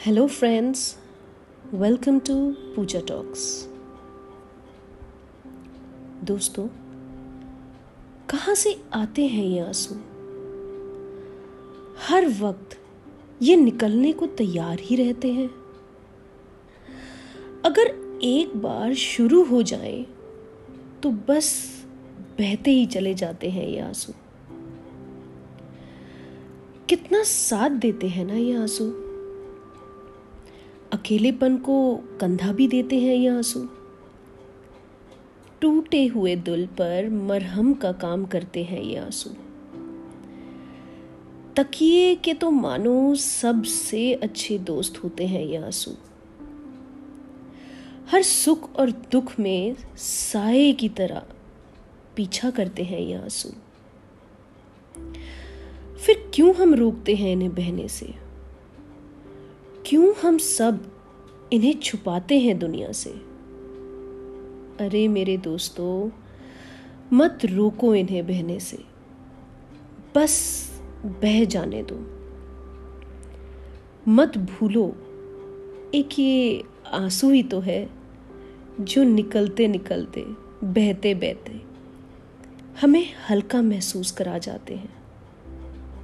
Hello friends welcome to Pooja talks दोस्तों, कहाँ से आते हैं ये आँसू? हर वक्त ये निकलने को तैयार ही रहते हैं। अगर एक बार शुरू हो जाए तो बस बहते ही चले जाते हैं ये आँसू। कितना साथ देते हैं ना ये आँसू? अकेलेपन को कंधा भी देते हैं ये आँसू। टूटे हुए दिल पर मरहम का काम करते हैं ये आँसू। तकिए के तो मानो सबसे अच्छे दोस्त होते हैं ये आँसू। हर सुख और दुख में साए की तरह पीछा करते हैं ये आँसू। फिर क्यों हम रोकते हैं इन्हें बहने से? क्यों हम सब इन्हें छुपाते हैं दुनिया से? अरे मेरे दोस्तों, मत रोको इन्हें बहने से। बस बह जाने दो। मत भूलो, एक ये आँसू ही तो है जो निकलते निकलते, बहते बहते, हमें हल्का महसूस करा जाते हैं।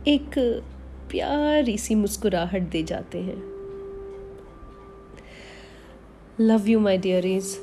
एक प्यारी सी मुस्कुराहट दे जाते हैं। Love you, my dearies.